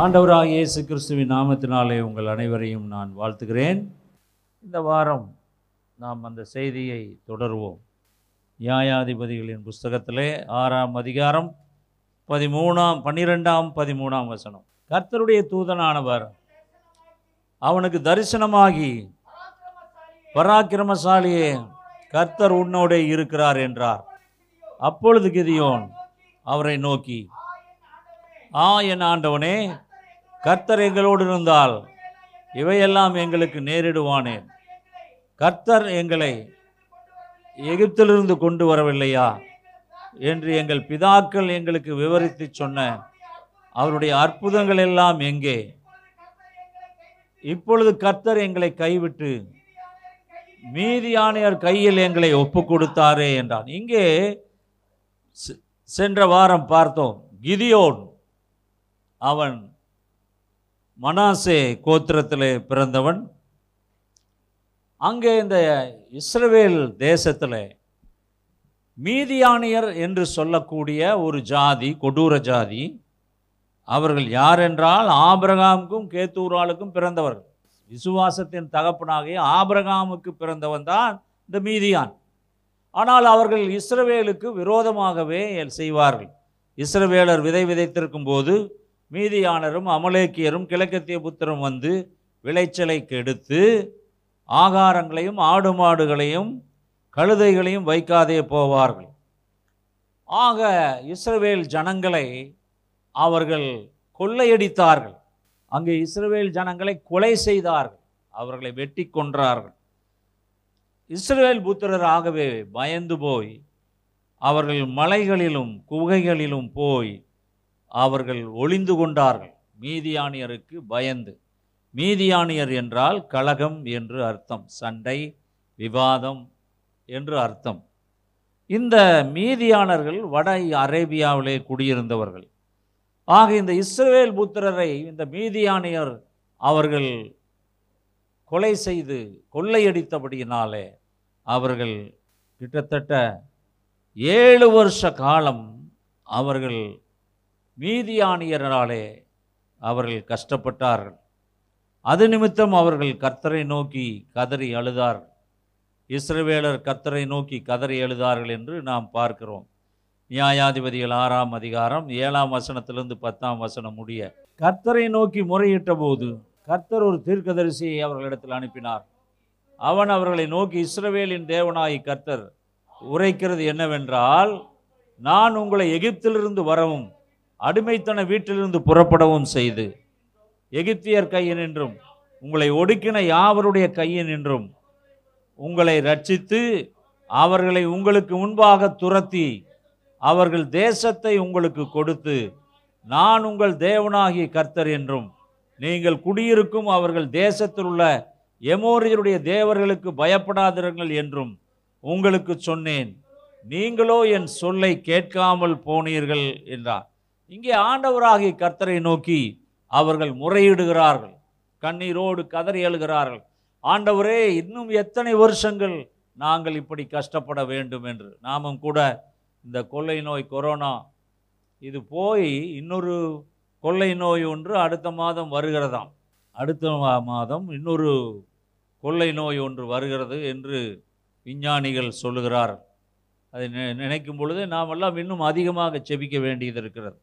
ஆண்டவராக இயேசு கிறிஸ்துவின் நாமத்தினாலே உங்கள் அனைவரையும் நான் வாழ்த்துகிறேன். இந்த வாரம் நாம் அந்த செய்தியை தொடருவோம். நியாயாதிபதிகளின் புஸ்தகத்திலே ஆறாம் அதிகாரம் பதிமூணாம் பன்னிரெண்டாம் பதிமூணாம் வசனம். கர்த்தருடைய தூதனானவர் அவனுக்கு தரிசனமாகி பராக்கிரமசாலியே கர்த்தர் உன்னோடே இருக்கிறார் என்றார். அப்பொழுது கிதியோன் அவரை நோக்கி ஆ என் ஆண்டவனே கர்த்தர் எங்களோடு இருந்தால் இவையெல்லாம் எங்களுக்கு நேரிடுவானேன் கர்த்தர் எங்களை எகிப்திலிருந்து கொண்டு வரவில்லையா? என்று எங்கள் பிதாக்கள் எங்களுக்கு விவரித்து சொன்ன அவருடைய அற்புதங்கள் எல்லாம் எங்கே? இப்பொழுது கர்த்தர் எங்களை கைவிட்டு மீதியானையர் கையில் எங்களை ஒப்பு கொடுத்தாரே என்றான். இங்கே செ- சென்ற வாரம் பார்த்தோம். கிதியோன் அவன் மனாசே கோத்திரத்தில் பிறந்தவன். அங்கே இந்த இஸ்ரவேல் தேசத்தில் மீதியானியர் என்று சொல்லக்கூடிய ஒரு ஜாதி கொடூர ஜாதி அவர்கள் யார் என்றால் ஆபிரகாமுக்கும் கேத்தூராளுக்கும் பிறந்தவர்கள். விசுவாசத்தின் தகப்பனாகிய ஆபிரகாமுக்கு பிறந்தவன் தான் இந்த மீதியான். ஆனால் அவர்கள் இஸ்ரவேலுக்கு விரோதமாகவே செய்வார்கள். இஸ்ரவேலர் விதை விதைத்திருக்கும் போது மீதியானரும் அமலேக்கியரும் கிழக்கத்திய புத்திரம் வந்து விளைச்சலை கெடுத்து ஆகாரங்களையும் ஆடு மாடுகளையும் கழுதைகளையும் வைக்காதே போவார்கள். ஆக இஸ்ரவேல் ஜனங்களை அவர்கள் கொள்ளையடித்தார்கள். அங்கே இஸ்ரவேல் ஜனங்களை கொலை செய்தார்கள். அவர்களை வெட்டி கொன்றார்கள். இஸ்ரவேல் புத்திரர் ஆகவே பயந்து போய் அவர்கள் மலைகளிலும் குகைகளிலும் போய் அவர்கள் ஒளிந்து கொண்டார்கள். மீதியானியருக்கு பயந்து. மீதியானியர் என்றால் கலகம் என்று அர்த்தம் சண்டை விவாதம் என்று அர்த்தம். இந்த மீதியானர்கள் வட அரேபியாவிலே குடியிருந்தவர்கள். ஆக இந்த இஸ்ரவேல் புத்திரரை இந்த மீதியானியர் அவர்கள் கொலை செய்து கொள்ளையடித்தபடியினாலே அவர்கள் கிட்டத்தட்ட ஏழு வருஷ காலம் அவர்கள் மீதியானியராலே அவர்கள் கஷ்டப்பட்டார்கள். அது நிமித்தம் அவர்கள் கர்த்தரை நோக்கி கதறி அழுதார்கள். இஸ்ரவேலர் கர்த்தரை நோக்கி கதறி எழுதார்கள் என்று நாம் பார்க்கிறோம். நியாயாதிபதிகள் ஆறாம் அதிகாரம் ஏழாம் வசனத்திலிருந்து பத்தாம் வசனம் முடிய கர்த்தரை நோக்கி முறையிட்ட போது கர்த்தர் ஒரு தீர்க்கதரிசியை அவர்களிடத்தில் அனுப்பினார். அவன் அவர்களை நோக்கி இஸ்ரவேலின் தேவனாய் கர்த்தர் உரைக்கிறது என்னவென்றால் நான் உங்களை எகிப்திலிருந்து வரவும் அடிமைத்தன வீட்டிலிருந்து புறப்படவும் செய்து எகிப்தியர் கையின் என்றும் உங்களை ஒடுக்கின யாவருடைய கையினின்றும் உங்களை ரட்சித்து அவர்களை உங்களுக்கு முன்பாக துரத்தி அவர்கள் தேசத்தை உங்களுக்கு கொடுத்து நான் உங்கள் தேவனாகிய கர்த்தர் என்றும் நீங்கள் குடியிருக்கும் அவர்கள் தேசத்தில் உள்ள எமோரியருடைய தேவர்களுக்கு பயப்படாதிருங்கள் என்றும் உங்களுக்கு சொன்னேன். நீங்களோ என் சொல்லை கேட்காமல் போனீர்கள் என்றார். இங்கே ஆண்டவராகிய கர்த்தரை நோக்கி அவர்கள் முறையிடுகிறார்கள். கண்ணீரோடு கதறி எழுகிறார்கள். ஆண்டவரே இன்னும் எத்தனை வருஷங்கள் நாங்கள் இப்படி கஷ்டப்பட வேண்டும் என்று. நாமும் கூட இந்த கொள்ளை நோய் கொரோனா இது போய் இன்னொரு கொள்ளை நோய் ஒன்று அடுத்த மாதம் வருகிறதாம். அடுத்த மா- மாதம் இன்னொரு கொள்ளை நோய் ஒன்று வருகிறது என்று விஞ்ஞானிகள் சொல்லுகிறார்கள். அதை நினைக்கும் பொழுது நாம் எல்லாம் இன்னும் அதிகமாக செபிக்க வேண்டியது இருக்கிறது.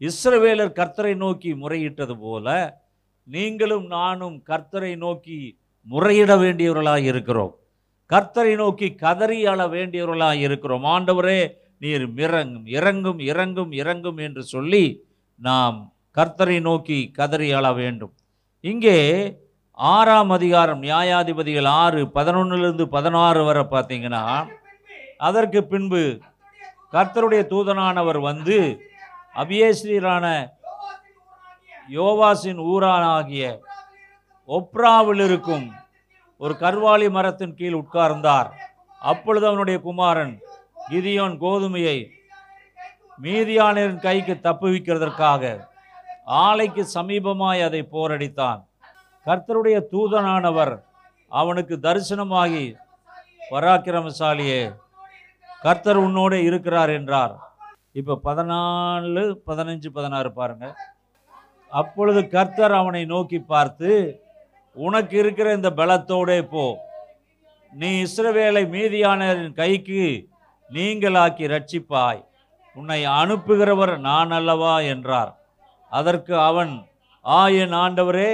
இஸ்ரவேலர் கர்த்தரை நோக்கி முறையிட்டது போல நீங்களும் நானும் கர்த்தரை நோக்கி முறையிட வேண்டியவர்களாக இருக்கிறோம். கர்த்தரை நோக்கி கதறி அழ வேண்டியவர்களாக இருக்கிறோம். ஆண்டவரே நீர் மிறங்கும் இறங்கும் இறங்கும் இறங்கும் என்று சொல்லி நாம் கர்த்தரை நோக்கி கதறி அழ வேண்டும். இங்கே ஆறாம் அதிகாரம் நியாயாதிபதிகள் ஆறு பதினொன்னுலேருந்து பதினாறு வரை பார்த்தீங்கன்னா அதற்கு பின்பு கர்த்தருடைய தூதனானவர் வந்து அபியேஸ்ரீரான யோவாசின் ஊரானாகிய ஒப்ராவில் இருக்கும் ஒரு கர்வாலி மரத்தின் கீழ் உட்கார்ந்தார். அப்பொழுது அவனுடைய குமாரன் கிதியோன் கோதுமையை மீதியானரின் கைக்கு தப்புவிக்கிறதற்காக ஆலைக்கு சமீபமாய் அதை போரடித்தான். கர்த்தருடைய தூதனானவர் அவனுக்கு தரிசனமாகி பராக்கிரமசாலியே கர்த்தர் உன்னோடு இருக்கிறார் என்றார். இப்போ பதினாலு பதினஞ்சு பதினாறு பாருங்க. அப்பொழுது கர்த்தர் அவனை நோக்கி பார்த்து உனக்கு இருக்கிற இந்த பலத்தோடே போ. நீ இஸ்ரவேலை மீதியானரின் கைக்கு நீங்களாக்கி ரட்சிப்பாய் உன்னை அனுப்புகிறவர் நான் அல்லவா? என்றார். அதற்கு அவன் ஆ என் ஆண்டவரே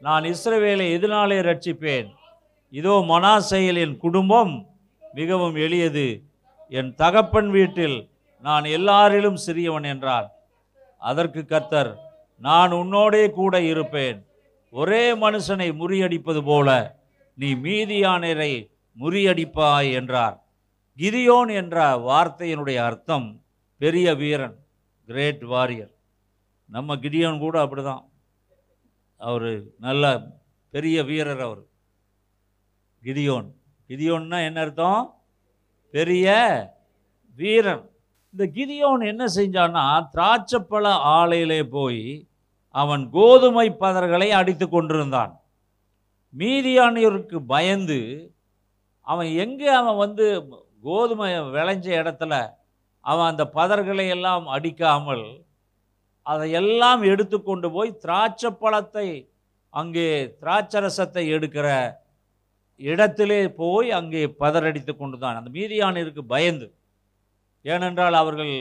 நான் இஸ்ரவேலை எதனாலே ரட்சிப்பேன் இதோ மனாசையில் என் குடும்பம் மிகவும் எளியது. என் தகப்பன் வீட்டில் நான் எல்லாரிலும் சிறியவன் என்றான் அதற்கு கர்த்தர் நான் உன்னோடே கூட இருப்பேன். ஒரே மனுஷனை முறியடிப்பது போல நீ மீதியானரை முறியடிப்பாய் என்றார். கிதியோன் என்ற வார்த்தையினுடைய அர்த்தம் பெரிய வீரன் கிரேட் வாரியர் நம்ம கிடியோன் கூட அப்படிதான். அவர் நல்ல பெரிய வீரர் அவர். கிதியோன். கிதியோன்னா என்ன அர்த்தம்? பெரிய வீரன். இந்த கிதியோன் என்ன செஞ்சான்னா திராட்சப்பழ ஆலையிலே போய் அவன் கோதுமை பதர்களை அடித்து கொண்டிருந்தான். மீதியானியருக்கு பயந்து அவன் எங்கே அவன் வந்து கோதுமை விளைஞ்ச இடத்துல அவன் அந்த பதர்களை எல்லாம் அடிக்காமல் அதையெல்லாம் எடுத்து கொண்டு போய் திராட்சை பழத்தை அங்கே திராட்சரசத்தை எடுக்கிற இடத்திலே போய் அங்கே பதறடித்து கொண்டு தான் அந்த மீதியானிற்கு பயந்து. ஏனென்றால் அவர்கள்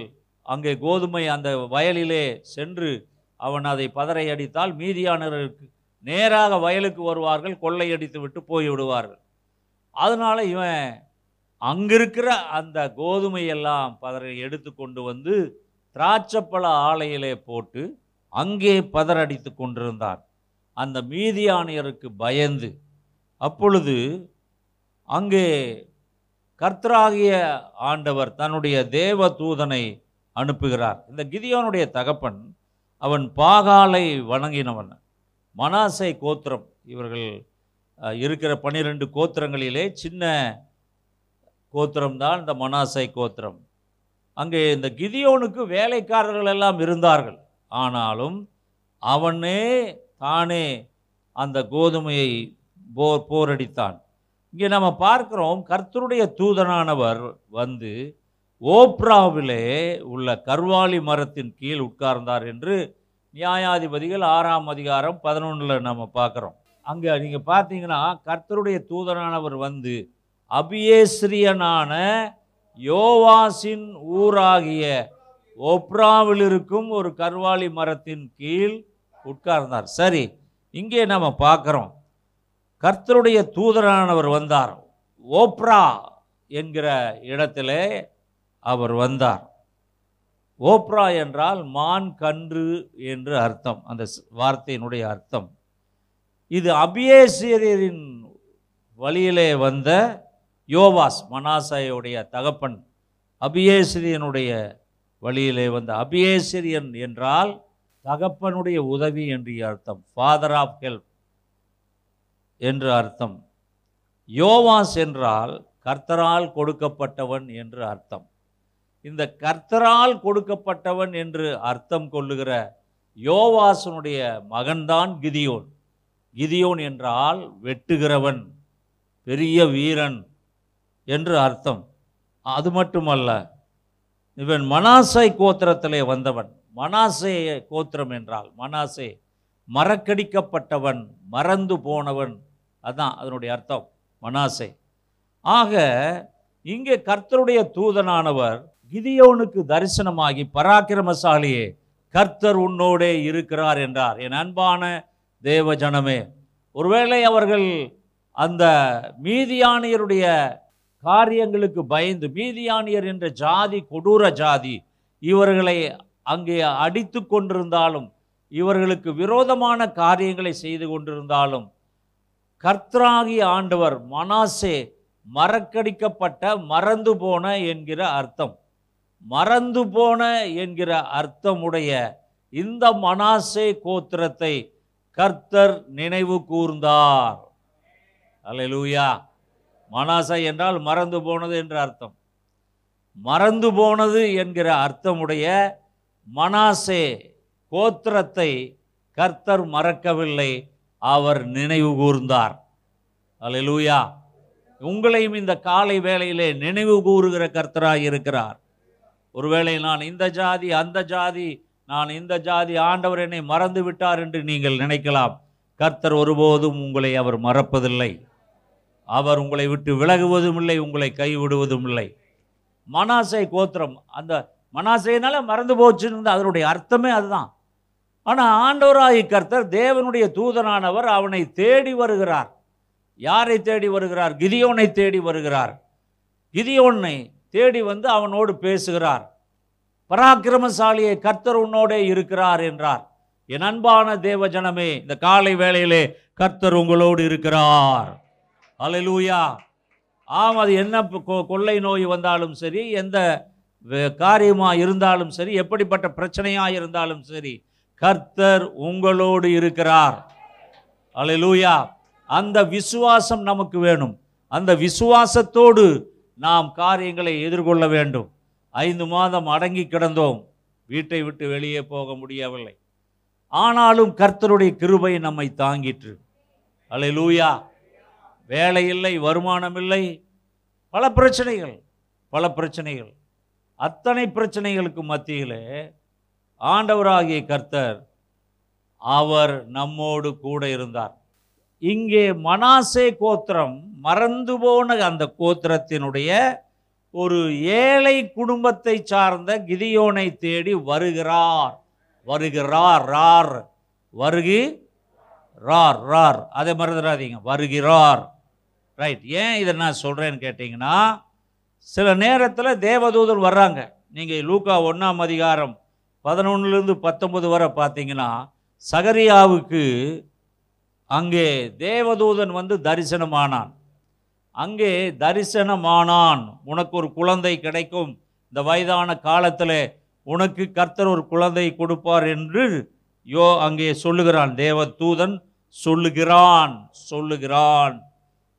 அங்கே கோதுமை அந்த வயலிலே சென்று அவன் அதை பதறை அடித்தால் மீதியானருக்கு நேராக வயலுக்கு வருவார்கள் கொள்ளையடித்து விட்டு போய் விடுவார்கள். அதனால இவன் அங்கிருக்கிற அந்த கோதுமையெல்லாம் பதறை எடுத்து கொண்டு வந்து திராட்சப்பழ ஆலையிலே போட்டு அங்கே பதறடித்து கொண்டிருந்தான். அந்த மீதியானியருக்கு பயந்து அப்பொழுது அங்கே கர்த்தராகிய ஆண்டவர் தன்னுடைய தேவ தூதனை அனுப்புகிறார். இந்த கிதியோனுடைய தகப்பன் அவன் பாகாலை வணங்கினவன். மனாசை கோத்திரம் இவர்கள் இருக்கிற பன்னிரெண்டு கோத்திரங்களிலே சின்ன கோத்திரம்தான் இந்த மனாசை கோத்திரம். அங்கே இந்த கிதியோனுக்கு வேலைக்காரர்கள் எல்லாம் இருந்தார்கள். ஆனாலும் அவனே தானே அந்த கோதுமையை போர் போரடித்தான். இங்கே நம்ம பார்க்குறோம் கர்த்தருடைய தூதனானவர் வந்து ஓப்ராவிலே உள்ள கர்வாலி மரத்தின் கீழ் உட்கார்ந்தார் என்று நியாயாதிபதிகள் ஆறாம் அதிகாரம் பதினொன்றில் நம்ம பார்க்குறோம். அங்கே நீங்கள் பார்த்தீங்கன்னா கர்த்தருடைய தூதனானவர் வந்து அபியேஸ்ரியனான யோவாசின் ஊராகிய ஒப்ராவில் இருக்கும் ஒரு கர்வாலி மரத்தின் கீழ் உட்கார்ந்தார். சரி இங்கே நம்ம பார்க்குறோம். கர்த்தருடைய தூதரானவர் வந்தார். ஓப்ரா என்கிற இடத்திலே அவர் வந்தார். ஓப்ரா என்றால் மான் கன்று என்று அர்த்தம். அந்த வார்த்தையினுடைய அர்த்தம். இது அபியேசியரின் வழியிலே வந்த யோவாஸ் மனாசாயுடைய தகப்பன். அபியேசிரியனுடைய வழியிலே வந்த அபியேசிரியன் என்றால் தகப்பனுடைய உதவி என்று அர்த்தம். ஃபாதர் ஆஃப் ஹெல்ப் என்று அர்த்தம். யோவாஸ் என்றால் கர்த்தரால் கொடுக்கப்பட்டவன் என்று அர்த்தம். இந்த கர்த்தரால் கொடுக்கப்பட்டவன் என்று அர்த்தம் கொள்ளுகிற யோவாசனுடைய மகன்தான் கிதியோன். கிதியோன் என்றால் வெட்டுகிறவன் பெரிய வீரன் என்று அர்த்தம். அது மட்டுமல்ல இவன் மனாசை கோத்திரத்திலே வந்தவன். மனாசே கோத்திரம் என்றால் மனாசே மறக்கடிக்கப்பட்டவன் மறந்து போனவன் அதுதான் அதனுடைய அர்த்தம். மனாசே. ஆக இங்கே கர்த்தருடைய தூதனானவர் கிதியோனுக்கு தரிசனமாகி பராக்கிரமசாலியே கர்த்தர் உன்னோடே இருக்கிறார் என்றார். என் அன்பான தேவ ஜனமே ஒருவேளை அவர்கள் அந்த மீதியானியருடைய காரியங்களுக்கு பயந்து மீதியானியர் என்ற ஜாதி கொடூர ஜாதி இவர்களை அங்கே அடித்து கொண்டிருந்தாலும் இவர்களுக்கு விரோதமான காரியங்களை செய்து கொண்டிருந்தாலும் கர்த்தராகிய ஆண்டவர் மனாசே மறக்கடிக்கப்பட்ட மறந்து போன என்கிற அர்த்தம். மறந்து போன என்கிற அர்த்தமுடைய இந்த மனாசே கோத்திரத்தை கர்த்தர் நினைவு கூர்ந்தார். அலையலூயா மனாசை என்றால் மறந்து போனது என்ற அர்த்தம். மறந்து போனது என்கிற அர்த்தமுடைய மனாசே கோத்திரத்தை கர்த்தர் மறக்கவில்லை. அவர் நினைவு கூர்ந்தார். அல்லேலூயா உங்களையும் இந்த காலை வேளையிலே நினைவு கூறுகிற கர்த்தராக இருக்கிறார். ஒருவேளை நான் இந்த ஜாதி அந்த ஜாதி நான் இந்த ஜாதி ஆண்டவர் என்னை மறந்து விட்டார் என்று நீங்கள் நினைக்கலாம். கர்த்தர் ஒருபோதும் உங்களை அவர் மறப்பதில்லை. அவர் உங்களை விட்டு விலகுவதும் இல்லை உங்களை கைவிடுவதும் இல்லை. மனாசை கோத்திரம் அந்த மனாசைனால மறந்து போச்சுன்னு அதனுடைய அர்த்தமே அதுதான். ஆனால் ஆண்டவராகி கர்த்தர் தேவனுடைய தூதனானவர் அவனை தேடி வருகிறார். யாரை தேடி வருகிறார்? கிதியோனை தேடி வருகிறார். கிதியோனை தேடி வந்து அவனோடு பேசுகிறார். பராக்கிரமசாலியை கர்த்தர் உன்னோடே இருக்கிறார் என்றார். என் அன்பான தேவ ஜனமே இந்த காலை வேளையிலே கர்த்தர் உங்களோடு இருக்கிறார். அலலூயா ஆம் அது என்ன கொ- கொள்ளை நோய் வந்தாலும் சரி எந்த காரியமாக இருந்தாலும் சரி எப்படிப்பட்ட பிரச்சனையாக இருந்தாலும் சரி கர்த்தர் உங்களோடு இருக்கிறார். அல்லேலூயா அந்த விசுவாசம் நமக்கு வேணும். அந்த விசுவாசத்தோடு நாம் காரியங்களை எதிர்கொள்ள வேண்டும். ஐந்து மாதம் அடங்கி கிடந்தோம். வீட்டை விட்டு வெளியே போக முடியவில்லை. ஆனாலும் கர்த்தருடைய கிருபை நம்மை தாங்கிற்று. அல்லேலூயா வேலை இல்லை வருமானம் இல்லை. பல பிரச்சனைகள் பல பிரச்சனைகள். அத்தனை பிரச்சனைகளுக்கு மத்தியிலே ஆண்டவராகிய கர்த்தர் அவர் நம்மோடு கூட இருந்தார். இங்கே மனாசே கோத்திரம் மறந்து போன அந்த கோத்திரத்தினுடைய ஒரு ஏழை குடும்பத்தை சார்ந்த கிதியோனை தேடி வருகிறார். வருகிறார் ரார். வருகி ரார் ரார். அதை மறந்துடாதீங்க. வருகிறார். ரைட் ஏன் இதை நான் சொல்கிறேன்னு கேட்டிங்கன்னா சில நேரத்தில் தேவதூதர் வர்றாங்க. நீங்கள் லூக்கா ஒன்றாம் அதிகாரம் பதினொன்றுலேருந்து பத்தொன்பது வரை பார்த்தீங்கன்னா சகரியாவுக்கு அங்கே தேவதூதன் வந்து தரிசனமானான். அங்கே தரிசனமானான். உனக்கு ஒரு குழந்தை கிடைக்கும். இந்த வயதான காலத்தில் உனக்கு கர்த்தர் ஒரு குழந்தை கொடுப்பார் என்று யோ அங்கே சொல்லுகிறான். தேவதூதன் சொல்லுகிறான் சொல்லுகிறான்.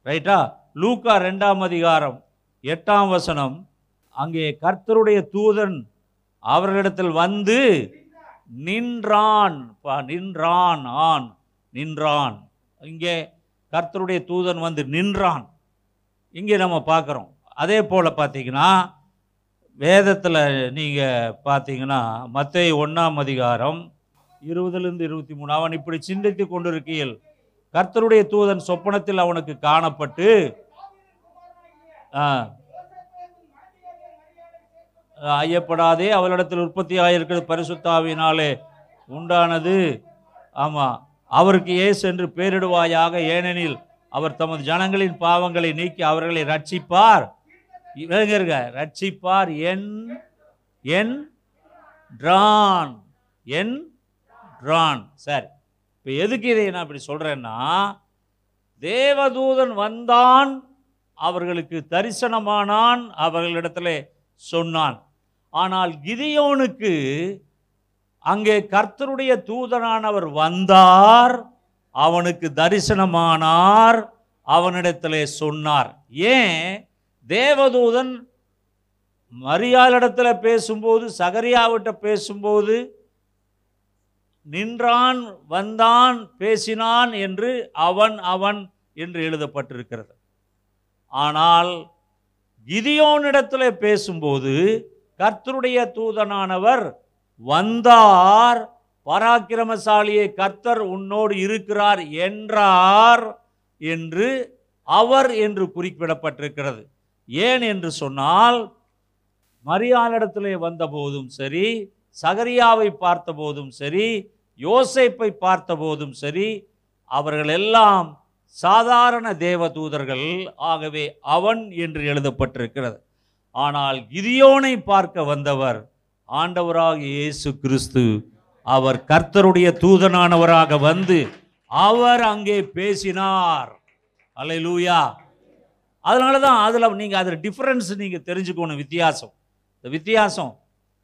ரைட்டா? லூக்கா ரெண்டாம் அதிகாரம் எட்டாம் வசனம். அங்கே கர்த்தருடைய தூதன் அவர்களிடத்தில் வந்து நின்றான். நின்றான் ஆன் நின்றான். இங்கே கர்த்தருடைய தூதன் வந்து நின்றான். இங்கே நம்ம பார்க்குறோம். அதே போல் பார்த்தீங்கன்னா வேதத்தில் நீங்கள் பார்த்தீங்கன்னா மத்திய ஒன்றாம் அதிகாரம் இருபதுலேருந்து இருபத்தி மூணு. அவன் இப்படி சிந்தித்து கொண்டிருக்கையில் கர்த்தருடைய தூதன் சொப்பனத்தில் அவனுக்கு காணப்பட்டு ஆ, ஐயப்படாதே அவளிடத்தில் உற்பத்தி ஆகியிருக்கிறது பரிசுத்தாவினாலே உண்டானது. ஆமாம் அவருக்கு ஏசு என்று பேரிடுவாயாக ஏனெனில் அவர் தமது ஜனங்களின் பாவங்களை நீக்கி அவர்களை ரட்சிப்பார் இவங்க ரட்சிப்பார் என் என் ட்ரான் என் ட்ரான். சரி இப்போ எதுக்கு இதை நான் இப்படி சொல்கிறேன்னா தேவதூதன் வந்தான் அவர்களுக்கு தரிசனமானான் அவர்களிடத்தில் சொன்னான். ஆனால் கிதியோனுக்கு அங்கே கர்த்தருடைய தூதனானவர் வந்தார் அவனுக்கு தரிசனமானார் அவனிடத்திலே சொன்னார். ஏன்? தேவதூதன் மரியாளிடத்தில் பேசும்போது சகரியாவிட்ட பேசும்போது நின்றான் வந்தான் பேசினான் என்று அவன் அவன் என்று எழுதப்பட்டிருக்கிறது. ஆனால் கிதியோனிடத்தில் பேசும்போது கர்த்தருடைய தூதனானவர் வந்தார். பராக்கிரமசாலியை கர்த்தர் உன்னோடு இருக்கிறார் என்றார் என்று அவர் என்று குறிப்பிடப்பட்டிருக்கிறது. ஏன் என்று சொன்னால் மரியாளிடத்திலே வந்தபோதும் சரி சகரியாவை பார்த்தபோதும் சரி யோசைப்பை பார்த்தபோதும் சரி அவர்கள் எல்லாம் சாதாரண தேவதூதர்கள் ஆகவே அவன் என்று எழுதப்பட்டிருக்கிறது. ஆனால் கிதியோனை பார்க்க வந்தவர் ஆண்டவராக இயேசு கிறிஸ்து. அவர் கர்த்தருடைய தூதனானவராக வந்து அவர் அங்கே பேசினார். அல்லேலூயா அதனால தான் அதில் நீங்கள் அதில் டிஃப்ரென்ஸ் நீங்கள் தெரிஞ்சுக்கணும் வித்தியாசம். இந்த வித்தியாசம்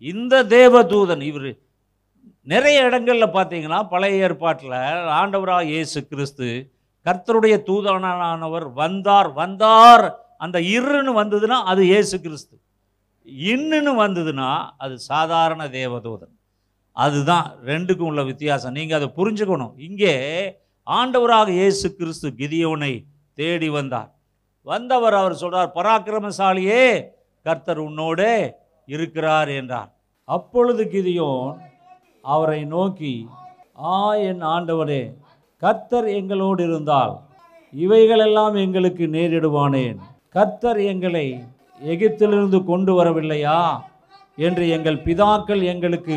இந்த தேவதூதன் இவர் நிறைய இடங்களில் பார்த்தீங்கன்னா பழைய ஏற்பாட்டில் ஆண்டவராக இயேசு கிறிஸ்து கர்த்தருடைய தூதனானவர் வந்தார் வந்தார் அந்த இருன்னு வந்ததுன்னா அது ஏசு கிறிஸ்து. இன்னுன்னு வந்ததுன்னா அது சாதாரண தேவதூதன். அதுதான் ரெண்டுக்கும் உள்ள வித்தியாசம். நீங்கள் அதை புரிஞ்சுக்கணும். இங்கே ஆண்டவராக இயேசு கிறிஸ்து கிதியோனை தேடி வந்தார். வந்தவர் அவர் சொல்றார் பராக்கிரமசாலியே கர்த்தர் உன்னோடே இருக்கிறார் என்றார். அப்பொழுது கிதியோன் அவரை நோக்கி ஆ என் ஆண்டவரே கர்த்தர் எங்களோடு இருந்தால் இவைகளெல்லாம் எங்களுக்கு நேரிடுவானேன். கர்த்தர் எங்களை எகிப்திலிருந்து கொண்டு வரவில்லையா? என்று எங்கள் பிதாக்கள் எங்களுக்கு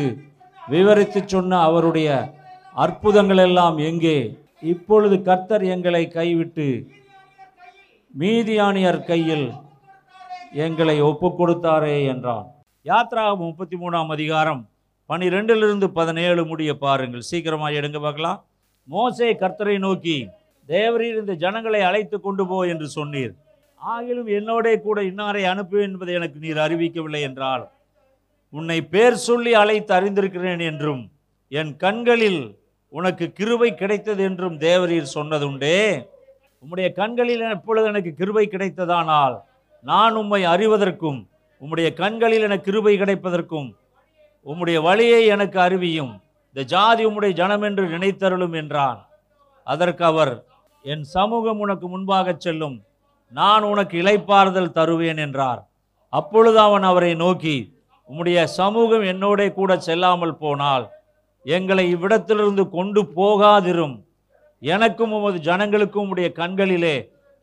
விவரித்து சொன்ன அவருடைய அற்புதங்கள் எல்லாம் எங்கே? இப்பொழுது கர்த்தர் எங்களை கைவிட்டு மீதியானியர் கையில் எங்களை ஒப்பு கொடுத்தாரே என்றான். யாத்ரா முப்பத்தி மூணாம் அதிகாரம் பனிரெண்டிலிருந்து பதினேழு முடிய பாருங்கள். சீக்கிரமாக எடுங்க பார்க்கலாம். மோசே கர்த்தரை நோக்கி தேவரீர் இந்த ஜனங்களை அழைத்து கொண்டு போ என்று சொன்னீர். ஆகிலும் என்னோடே கூட இன்னாரை அனுப்பு என்பதை எனக்கு நீர் அறிவிக்கவில்லை என்றால் உன்னை பேர் சொல்லி அழைத்து அறிந்திருக்கிறேன் என்றும் என் கண்களில் உனக்கு கிருபை கிடைத்தது என்றும் தேவரீர் சொன்னதுண்டே. உம்முடைய கண்களில் எப்பொழுது எனக்கு கிருபை கிடைத்ததானால் நான் உம்மை அறிவதற்கும் உம்முடைய கண்களில் எனக்கு கிருபை கிடைப்பதற்கும் உம்முடைய வழியை எனக்கு அறிவியும் இந்த ஜாதி உம்முடைய ஜனம் என்று நினைத்தருளும் என்றான். அதற்கு அவர் என் சமூகம் உனக்கு முன்பாக செல்லும் நான் உனக்கு இலைப்பாறுதல் தருவேன் என்றார். அப்பொழுது அவன் அவரை நோக்கி உம்முடைய சமூகம் என்னோடே கூட செல்லாமல் போனால் எங்களை இவ்விடத்திலிருந்து கொண்டு போகாதிரும். எனக்கும் உமது ஜனங்களுக்கும் உடைய கண்களிலே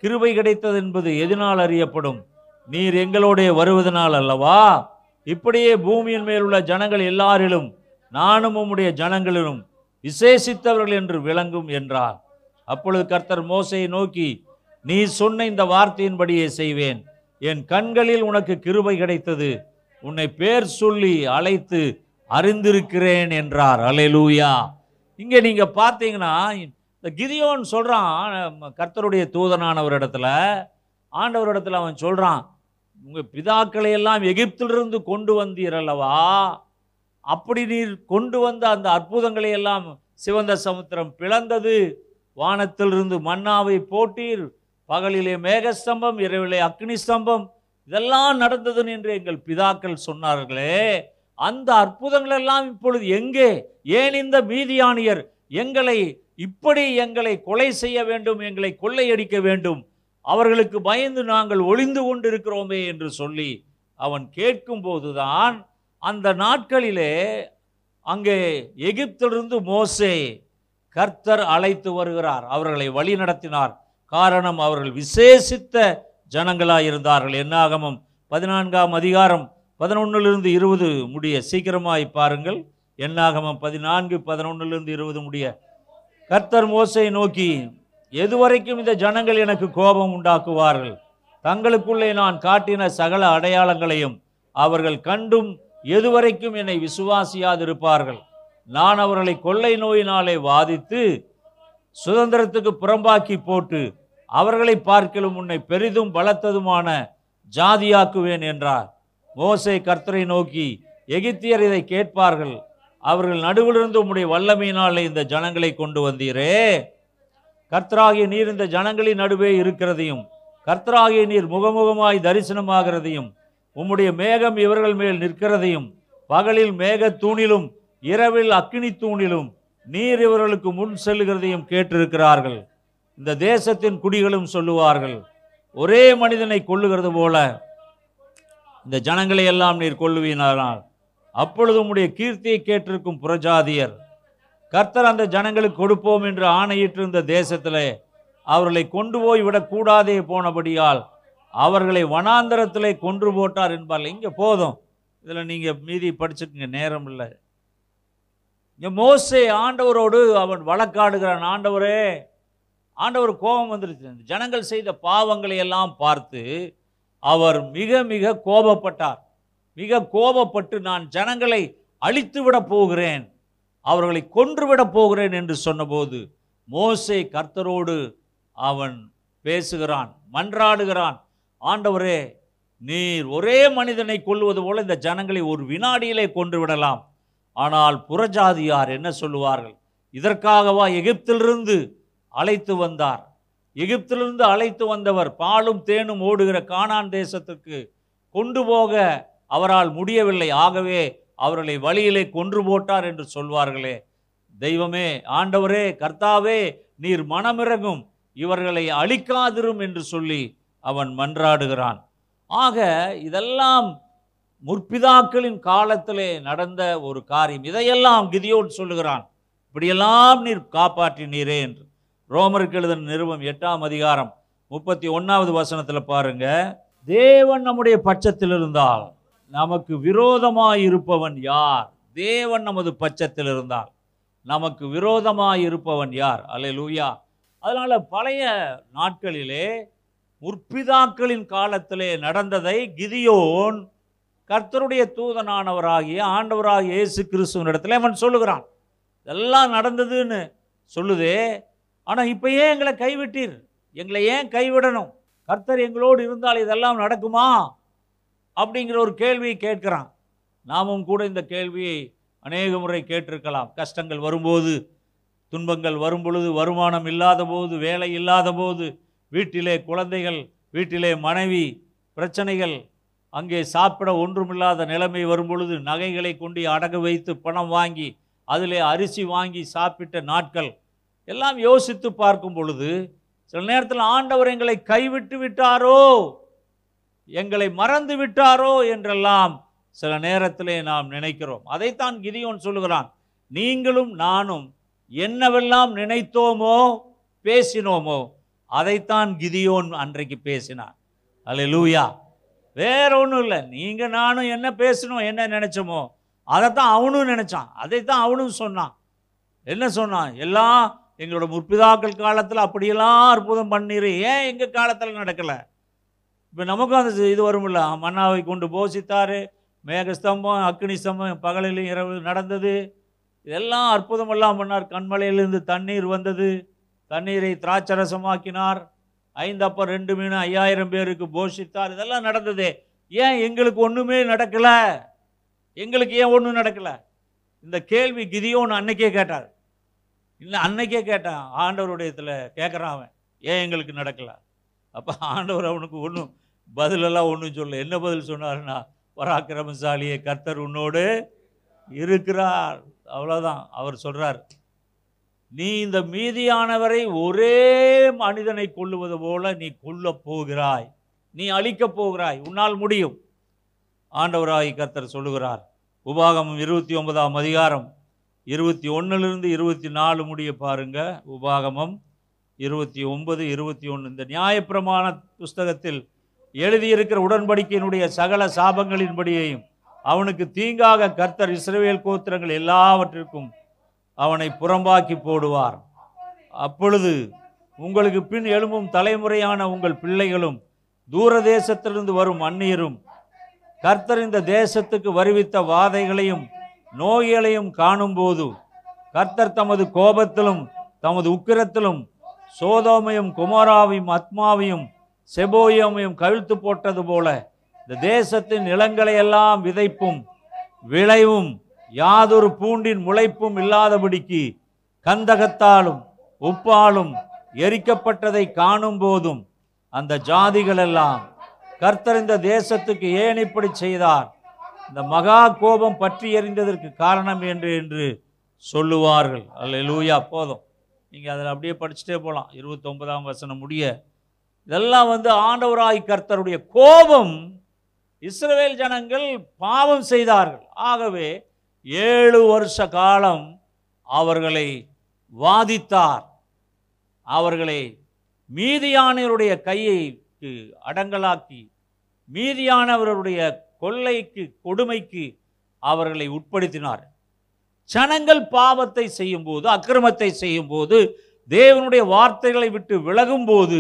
கிருபை கிடைத்தது என்பது எதனால் அறியப்படும்? நீர் எங்களோடைய வருவதனால் அல்லவா? இப்படியே பூமியின் மேல் உள்ள ஜனங்கள் எல்லாரிலும் நானும் உம்முடைய ஜனங்களிலும் விசேஷித்தவர்கள் என்று விளங்கும் என்றார். அப்பொழுது கர்த்தர் மோசையை நோக்கி நீ சொன்ன இந்த வார்த்தையின்படியே செய்வேன். என் கண்களில் உனக்கு கிருபை கிடைத்தது. உன்னை பேர் சொல்லி அழைத்து அறிந்திருக்கிறேன் என்றார். அலையலூயா இங்கே நீங்கள் பார்த்தீங்கன்னா இந்த கிதியோன் சொல்கிறான் கர்த்தருடைய தூதனானவர் இடத்துல. ஆண்டவர் இடத்துல அவன் சொல்கிறான் உங்கள் பிதாக்களை எல்லாம் எகிப்திலிருந்து கொண்டு வந்தீர் அல்லவா? அப்படி நீர் கொண்டு வந்த அந்த அற்புதங்களை எல்லாம் சிவந்த சமுத்திரம் பிளந்தது. வானத்திலிருந்து மன்னாவை போட்டீர். பகலிலே மேகஸ்தம்பம் இரவிலே அக்னி ஸ்தம்பம் இதெல்லாம் நடந்தது என்று எங்கள் பிதாக்கள் சொன்னார்களே அந்த அற்புதங்கள் எல்லாம் இப்பொழுது எங்கே? ஏன் இந்த மீதியானியர் எங்களை இப்படி எங்களை கொலை செய்ய வேண்டும் எங்களை கொள்ளையடிக்க வேண்டும்? அவர்களுக்கு பயந்து நாங்கள் ஒளிந்து கொண்டிருக்கிறோமே என்று சொல்லி அவன் கேட்கும் போதுதான் அந்த நாட்களிலே அங்கே எகிப்திலிருந்து மோசே கர்த்தர் அழைத்து வருகிறார். அவர்களை வழி நடத்தினார் காரணம் அவர்கள் விசேஷித்த ஜனங்களாக இருந்தார்கள் என்னாகமம் பதினான்காம் அதிகாரம் பதினொன்னிலிருந்து இருபது முடிய. சீக்கிரமாய் பாருங்கள். என்னாகமம் பதினான்கு பதினொன்னிலிருந்து இருபது முடிய. கர்த்தர் மோசை நோக்கி எதுவரைக்கும் இந்த ஜனங்கள் எனக்கு கோபம் உண்டாக்குவார்கள்? தங்களுக்குள்ளே நான் காட்டின சகல அடையாளங்களையும் அவர்கள் கண்டும் எதுவரைக்கும் என்னை விசுவாசியாதிருப்பார்கள். நான் அவர்களை கொள்ளை நோயினாலே வாதித்து சுதந்திரத்துக்கு புறம்பாக்கி போட்டு அவர்களை பார்க்கலும் உன்னை பெரிதும் பலத்ததுமான ஜாதியாக்குவேன் என்றார். மோசை கர்த்தரை நோக்கி எகிப்தியர் இதை கேட்பார்கள். அவர்கள் நடுவிலிருந்து உம்முடைய வல்லமையினாலே இந்த ஜனங்களை கொண்டு வந்தீரே. கர்த்தராகிய நீர் இந்த ஜனங்களின் நடுவே இருக்கிறதையும் கர்த்தராகிய நீர் முகமுகமாய் தரிசனமாகிறதையும் உம்முடைய மேகம் இவர்கள் மேல் நிற்கிறதையும் பகலில் மேகத்தூணிலும் இரவில் அக்கினி தூணிலும் நீர் இவர்களுக்கு முன் செல்லுகிறதையும் கேட்டிருக்கிறார்கள். இந்த தேசத்தின் குடிகளும் சொல்லுவார்கள் ஒரே மனிதனை கொள்ளுகிறது போல இந்த ஜனங்களை எல்லாம் நீர் கொல்லுவீனால் அப்பொழுது உம்முடைய கீர்த்தியை கேட்டிருக்கும் புறஜாதியர் கர்த்தர் அந்த ஜனங்களுக்கு கொடுப்போம் என்று ஆணையிட்டிருந்த தேசத்திலே அவர்களை கொண்டு போய் விடக்கூடாதே போனபடியால் அவர்களை வனாந்தரத்திலே கொன்று போட்டார் என்பார்கள். இங்கே போதும். இதில் நீங்கள் மீதி படிச்சுக்கங்க நேரம் இல்லை. இங்கே மோசே ஆண்டவரோடு அவன் வழக்காடுகிறான். ஆண்டவரே ஆண்டவர் கோபம் வந்துருச்சு. ஜனங்கள் செய்த பாவங்களை எல்லாம் பார்த்து அவர் மிக மிக கோபப்பட்டார். மிக கோபப்பட்டு நான் ஜனங்களை அழித்துவிட போகிறேன். அவர்களை கொன்று விட போகிறேன் என்று சொன்னபோது மோசே கர்த்தரோடு அவன் பேசுகிறான் மன்றாடுகிறான். ஆண்டவரே நீர் ஒரே மனிதனை கொல்லுவது போல இந்த ஜனங்களை ஒரு வினாடியிலே கொன்று விடலாம் ஆனால் புறஜாதியார் என்ன சொல்லுவார்கள்? இதற்காகவா எகிப்திலிருந்து அழைத்து வந்தார். எகிப்திலிருந்து அழைத்து வந்தவர் பாலும் தேனும் ஓடுகிற கானான் தேசத்துக்கு கொண்டு போக அவரால் முடியவில்லை. ஆகவே அவர்களை வழியிலே கொன்று போட்டார் என்று சொல்வார்களே. தெய்வமே ஆண்டவரே கர்த்தாவே நீர் மனமிறங்கும் இவர்களை அழிக்காதிரும் என்று சொல்லி அவன் மன்றாடுகிறான். ஆக இதெல்லாம் முற்பிதாக்களின் காலத்திலே நடந்த ஒரு காரியம். இதையெல்லாம் கிதியோன் சொல்லுகிறான். இப்படியெல்லாம் நீர் காப்பாற்றினீரே என்று. ரோமருக்கு எழுதின நிருபம் எட்டாம் அதிகாரம் முப்பத்தி ஒன்றாவது வசனத்தில் பாருங்க. தேவன் நம்முடைய பட்சத்தில் இருந்தால் நமக்கு விரோதமாக இருப்பவன் யார்? தேவன் நமது பட்சத்தில் இருந்தால் நமக்கு விரோதமாக இருப்பவன் யார்? அல்லேலூயா. அதனால் பழைய நாட்களிலே முற்பிதாக்களின் காலத்திலே நடந்ததை கிதியோன் கர்த்தருடைய தூதனானவராகிய ஆண்டவராகிய இயேசு கிறிஸ்துவனிடத்தில் அவன் சொல்லுகிறான். இதெல்லாம் நடந்ததுன்னு சொல்லுதே ஆனால் இப்போ ஏன் எங்களை கைவிட்டீர்? எங்களை ஏன் கைவிடணும்? கர்த்தர் எங்களோடு இருந்தால் இதெல்லாம் நடக்குமா? அப்படிங்கிற ஒரு கேள்வியை கேட்கிறான். நாமும் கூட இந்த கேள்வியை அநேக முறை கேட்டிருக்கலாம். கஷ்டங்கள் வரும்போது துன்பங்கள் வரும் பொழுது வருமானம் இல்லாத போது வேலை இல்லாத போது வீட்டிலே குழந்தைகள் வீட்டிலே மனைவி பிரச்சனைகள் அங்கே சாப்பிட ஒன்றுமில்லாத நிலைமை வரும் பொழுது நகைகளை கொண்டு அடகு வைத்து பணம் வாங்கி அதிலே அரிசி வாங்கி சாப்பிட்ட நாட்கள் எல்லாம் யோசித்து பார்க்கும் பொழுது சில நேரத்தில் ஆண்டவர் எங்களை கைவிட்டு விட்டாரோ? எங்களை மறந்து விட்டாரோ? என்றெல்லாம் சில நேரத்திலே நாம் நினைக்கிறோம். அதைத்தான் கிதியோன் சொல்லுகிறான். நீங்களும் நானும் என்னவெல்லாம் நினைத்தோமோ பேசினோமோ அதைத்தான் கிதியோன் அன்றைக்கு பேசினான். அல்ல லூயா வேற ஒன்றும் இல்லை. நீங்கள் நானும் என்ன பேசணும் என்ன நினைச்சோமோ அதைத்தான் அவனும் நினைச்சான். அதைத்தான் அவனும் சொன்னான். என்ன சொன்னான்? எல்லாம் எங்களோட முற்பிதாக்கள் காலத்தில் அப்படியெல்லாம் அற்புதம் பண்ணிரு. ஏன் எங்கள் காலத்தில் நடக்கலை? இப்போ நமக்கும் அந்த இது வரும்ல. மன்னாவை கொண்டு போஷித்தார். மேகஸ்தம்பம் அக்னி ஸ்தம்பம் பகலிலும் இரவு நடந்தது. இதெல்லாம் அற்புதமெல்லாம் பண்ணார். கண்மலையிலிருந்து தண்ணீர் வந்தது. தண்ணீரை திராட்சரசமாக்கினார். ஐந்து அப்போ ரெண்டு மீன் ஐயாயிரம் பேருக்கு போஷித்தார். இதெல்லாம் நடந்ததே. ஏன் எங்களுக்கு ஒன்றுமே நடக்கலை? எங்களுக்கு ஏன் ஒன்றும் நடக்கலை? இந்த கேள்வி கிதியோன்னு அன்னைக்கே கேட்டார். இல்லை அன்னைக்கே கேட்டான் ஆண்டவருடையத்தில் கேட்குறான் அவன் ஏன் எங்களுக்கு நடக்கலை? அப்போ ஆண்டவர் அவனுக்கு ஒன்றும் பதிலெல்லாம் ஒன்றும் சொல்ல என்ன பதில் சொன்னாருன்னா பராக்கிரமசாலியை கர்த்தர் உன்னோடு இருக்கிறார். அவ்வளோதான் அவர் சொல்கிறார் நீ இந்த மீதியானவரை ஒரே மனிதனை கொள்ளுவது போல நீ கொல்லப் போகிறாய். நீ அழிக்கப் போகிறாய். உன்னால் முடியும். ஆண்டவராய் கர்த்தர் சொல்லுகிறார். உபாகமம் இருபத்தி ஒன்பதாம் அதிகாரம். இருபத்தி ஒன்றுலேருந்து இருபத்தி நாலு முடிய பாருங்க. உபாகமம் இருபத்தி ஒன்பது இருபத்தி ஒன்று. இந்த நியாயப்பிரமாண புஸ்தகத்தில் எழுதியிருக்கிற உடன்படிக்கையினுடைய சகல சாபங்களின்படியையும் அவனுக்கு தீங்காக கர்த்தர் இஸ்ரேல் கோத்திரங்கள் எல்லாவற்றிற்கும் அவனை புறம்பாக்கி போடுவார். அப்பொழுது உங்களுக்கு பின் எழும்பும் தலைமுறையான உங்கள் பிள்ளைகளும் தூர தேசத்திலிருந்து வரும் அந்நியரும் கர்த்தர் இந்த தேசத்துக்கு வருவித்த வாதைகளையும் நோய்களையும் காணும்போது கர்த்தர் தமது கோபத்திலும் தமது உக்கிரத்திலும் சோதோமையும் குமாராவையும் அத்மாவையும் செபோயமையும் கவிழ்த்து போட்டது போல இந்த தேசத்தின் நிலங்களை எல்லாம் விதைப்பும் விளைவும் யாதொரு பூண்டின் முளைப்பும் இல்லாதபடிக்கு கந்தகத்தாலும் உப்பாலும் எரிக்கப்பட்டதை காணும் போதும் அந்த ஜாதிகளெல்லாம் கர்த்தர் இந்த தேசத்துக்கு ஏன் இப்படி செய்தார்? இந்த மகா கோபம் பற்றி எறிந்ததற்கு காரணம் என்று என்று சொல்லுவார்கள். அல்ல லூயா போதும். நீங்கள் அதில் அப்படியே படிச்சுட்டே போகலாம் இருபத்தொன்பதாம் வசனம் முடிய. இதெல்லாம் வந்து ஆண்டவராய் கர்த்தருடைய கோபம் இஸ்ரவேல் ஜனங்கள் பாவம் செய்தார்கள். ஆகவே ஏழு வருஷ காலம் அவர்களை வாதித்தார். அவர்களை மீதியானவருடைய கையைக்கு அடங்கலாக்கி மீதியானவருடைய கொள்ளைக்கு கொடுமைக்கு அவர்களை உட்படுத்தினார். ஜனங்கள் பாவத்தை செய்யும்போது அக்கிரமத்தை செய்யும்போது தேவனுடைய வார்த்தைகளை விட்டு விலகும்போது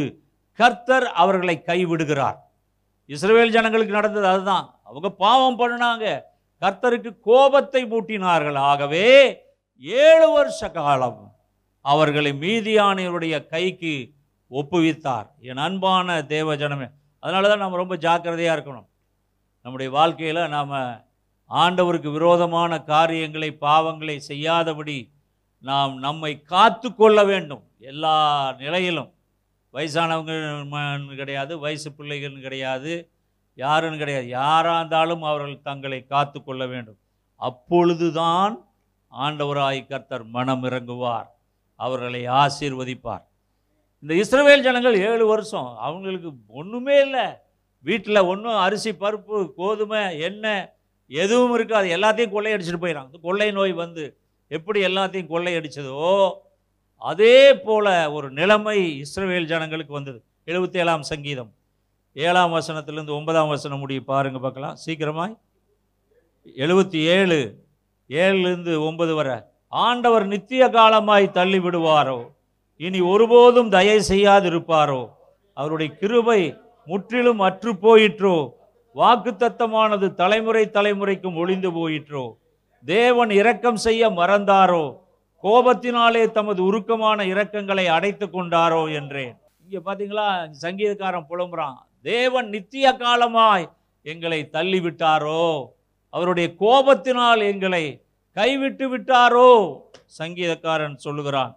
கர்த்தர் அவர்களை கைவிடுகிறார். இஸ்ரேல் ஜனங்களுக்கு நடந்தது அதுதான். அவங்க பாவம் பண்ணினாங்க. கர்த்தருக்கு கோபத்தை மூட்டினார்கள். ஆகவே ஏழு வருஷ காலம் அவர்களை மீதியானவருடைய கைக்கு ஒப்புவித்தார். என் அன்பான தேவ ஜனமே அதனால தான் நம்ம ரொம்ப ஜாக்கிரதையாக இருக்கணும். நம்முடைய வாழ்க்கையில் நாம் ஆண்டவருக்கு விரோதமான காரியங்களை பாவங்களை செய்யாதபடி நாம் நம்மை காத்து கொள்ள வேண்டும். எல்லா நிலையிலும். வயசானவங்க கிடையாது வயசு பிள்ளைகள் கிடையாது யாருன்னு கிடையாது. யாராக இருந்தாலும் அவர்கள் தங்களை காத்து கொள்ள வேண்டும். அப்பொழுதுதான் ஆண்டவராய் கர்த்தர் மனம் இறங்குவார். அவர்களை ஆசீர்வதிப்பார். இந்த இஸ்ரவேல் ஜனங்கள் ஏழு வருஷம். அவங்களுக்கு ஒன்றுமே இல்லை. வீட்டில் ஒன்றும் அரிசி பருப்பு கோதுமை எண்ணெய் எதுவும் இருக்காது எல்லாத்தையும் கொள்ளையடிச்சிட்டு போயிடறாங்க கொள்ளை நோய் வந்து எப்படி எல்லாத்தையும் கொள்ளையடிச்சதோ அதே போல் ஒரு நிலைமை இஸ்ரவேல் ஜனங்களுக்கு வந்தது. எழுபத்தி ஏழாம் சங்கீதம். ஏழாம் வசனத்துலேருந்து ஒன்பதாம் வசனம் முடிய பாருங்க பார்க்கலாம். சீக்கிரமாய். எழுபத்தி ஏழு ஏழுலேருந்து ஒன்பது வரை. ஆண்டவர் நித்திய காலமாய் தள்ளி விடுவாரோ? இனி ஒருபோதும் தயை செய்யாதிருப்பாரோ? அவருடைய கிருபை முற்றிலும் அற்று போயிற்றோ. வாக்குத்தத்தமானது தலைமுறை தலைமுறைக்கும் ஒளிந்து போயிற்றோ. தேவன் இரக்கம் செய்ய மறந்தாரோ. கோபத்தினாலே தமது உருக்கமான இரக்கங்களை அடைத்து கொண்டாரோ என்றேன். இங்கே பார்த்தீங்களா சங்கீதக்காரன் புலம்புறான். தேவன் நித்திய காலமாய் எங்களை தள்ளி விட்டாரோ அவருடைய கோபத்தினால் எங்களை கைவிட்டு விட்டாரோ. சங்கீதக்காரன் சொல்லுகிறான்.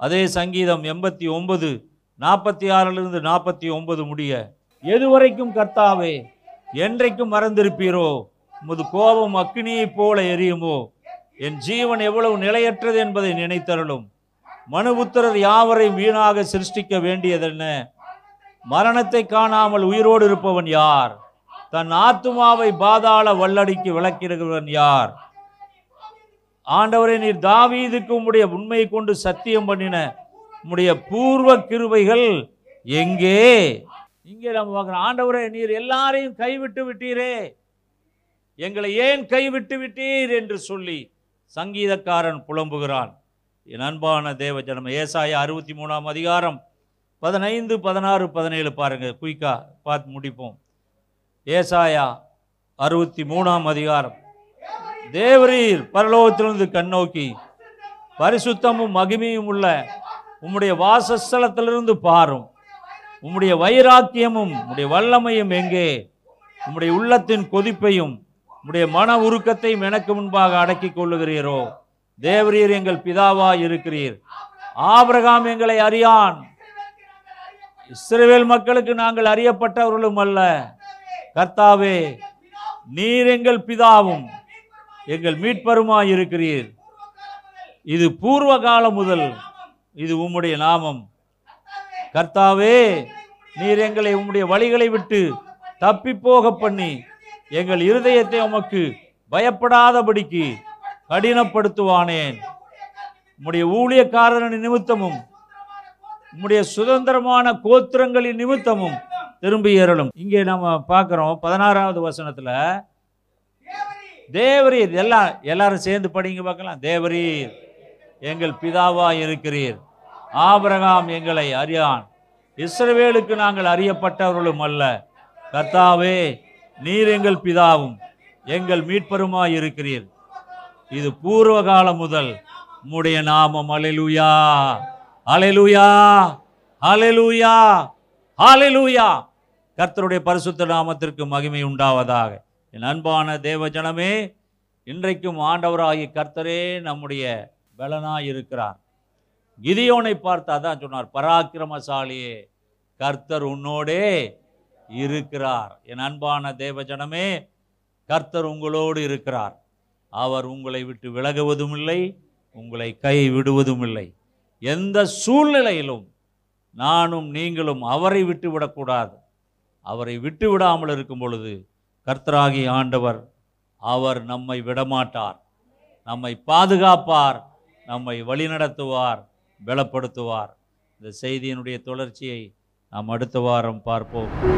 அதே சங்கீதம் எண்பத்தி ஒன்பது நாற்பத்தி ஆறிலிருந்து நாற்பத்தி ஒன்பது முடிய எதுவரைக்கும் கர்த்தாவே என்றைக்கும் மறந்திருப்பீரோ? உமது கோபம் அக்னியைப் போல எரியுமோ? என் ஜீவன் எவ்வளவு நிலையற்றது என்பதை நினைத்தருளும். மனுபுத்திரர் யாவரையும் வீணாக சிருஷ்டிக்க வேண்டியதென்ன? மரணத்தை காணாமல் உயிரோடு இருப்பவன் யார்? தன் ஆத்துமாவை பாதாள வல்லடிக்கு விளக்கிறவன் யார்? ஆண்டவரே நீர் தாவீதுக்கு உம்முடைய உண்மையை கொண்டு சத்தியம் பண்ணின உம்முடைய பூர்வ கிருவைகள் எங்கே? இங்கே நம்ம பார்க்குறோம் ஆண்டவரே நீர் எல்லாரையும் கைவிட்டு விட்டீரே. எங்களை ஏன் கைவிட்டு விட்டீர் என்று சொல்லி சங்கீதக்காரன் புலம்புகிறான். என் அன்பான தேவ ஜனம் ஏசாயா அறுபத்தி மூணாம் அதிகாரம் பதினைந்து பதினாறு பதினேழு பாருங்கள் குயிக்கா பார்த்து முடிப்போம். ஏசாயா அறுபத்தி மூணாம் அதிகாரம். தேவரீர் பரலோகத்திலிருந்து கண்ணோக்கி பரிசுத்தமும் மகிமையும் உள்ள உம்முடைய வாசஸ்தலத்திலிருந்து பாரும். உம்முடைய வைராக்கியமும் உம்முடைய வல்லமையும் எங்கே? உம்முடைய உள்ளத்தின் கொதிப்பையும் உம்முடைய மன உருக்கத்தையும் எனக்கு முன்பாக அடக்கிக் கொள்ளுகிறீரோ? தேவரீர் எங்கள் பிதாவா இருக்கிறீர். ஆபிரகாம் எங்களை அறியான். இஸ்ரேல் மக்களுக்கு நாங்கள் அறியப்பட்டவர்களும் அல்ல. கர்த்தாவே நீர் எங்கள் பிதாவும் எங்கள் மீட்பருமாய் இருக்கிறீர். இது பூர்வ காலம் முதல். இது உம்முடைய நாமம். கர்த்தாவே நீர் எங்களை உம்முடைய வழிகளை விட்டு தப்பி போக பண்ணி எங்கள் இருதயத்தை உமக்கு பயப்படாதபடிக்கு கடினப்படுத்துவானேன். உம்முடைய ஊழியக்காரனின் நிமித்தமும் உம்முடைய சுதந்திரமான கோத்திரங்களின் நிமித்தமும் திரும்பி ஏறலும். இங்கே நம்ம பார்க்குறோம் பதினாறாவது வசனத்தில் தேவரீர் எல்லாம் எல்லாரும் சேர்ந்து படிங்க பார்க்கலாம். தேவரீர் எங்கள் பிதாவாக இருக்கிறீர் ஆபரகாம் எங்களை அறியான். இஸ்ரவேலுக்கு நாங்கள் அறியப்பட்டவர்களும் அல்ல. கர்த்தாவே நீர் எங்கள் பிதாவும் எங்கள் மீட்பருமாய் இருக்கிறீர். இது பூர்வ காலம் முதல் உம்முடைய நாமம். அலெலுயா அலெலுயா அலெலுயா அலெலுயா கர்த்தருடைய பரிசுத்த நாமத்திற்கு மகிமை உண்டாவதாக. என் அன்பான தேவ ஜனமே இன்றைக்கும் ஆண்டவராகிய கர்த்தரே நம்முடைய பலனாய் இருக்கிறார் கிதியோனை பார்த்து அதான் சொன்னார் பராக்கிரமசாலியே கர்த்தர் உன்னோடே இருக்கிறார். என் அன்பான தேவஜனமே கர்த்தர் உங்களோடு இருக்கிறார். அவர் உங்களை விட்டு விலகுவதும் இல்லை உங்களை கை விடுவதும் இல்லை எந்த சூழ்நிலையிலும் நானும் நீங்களும் அவரை விட்டு விடக்கூடாது. அவரை விட்டு விடாமல் இருக்கும் பொழுது கர்த்தராகி ஆண்டவர் அவர் நம்மை விடமாட்டார். நம்மை பாதுகாப்பார் நம்மை வழிநடத்துவார். பலப்படுத்துவார். இந்த செய்தியினுடைய தொடர்ச்சியை நாம் அடுத்த வாரம் பார்ப்போம்.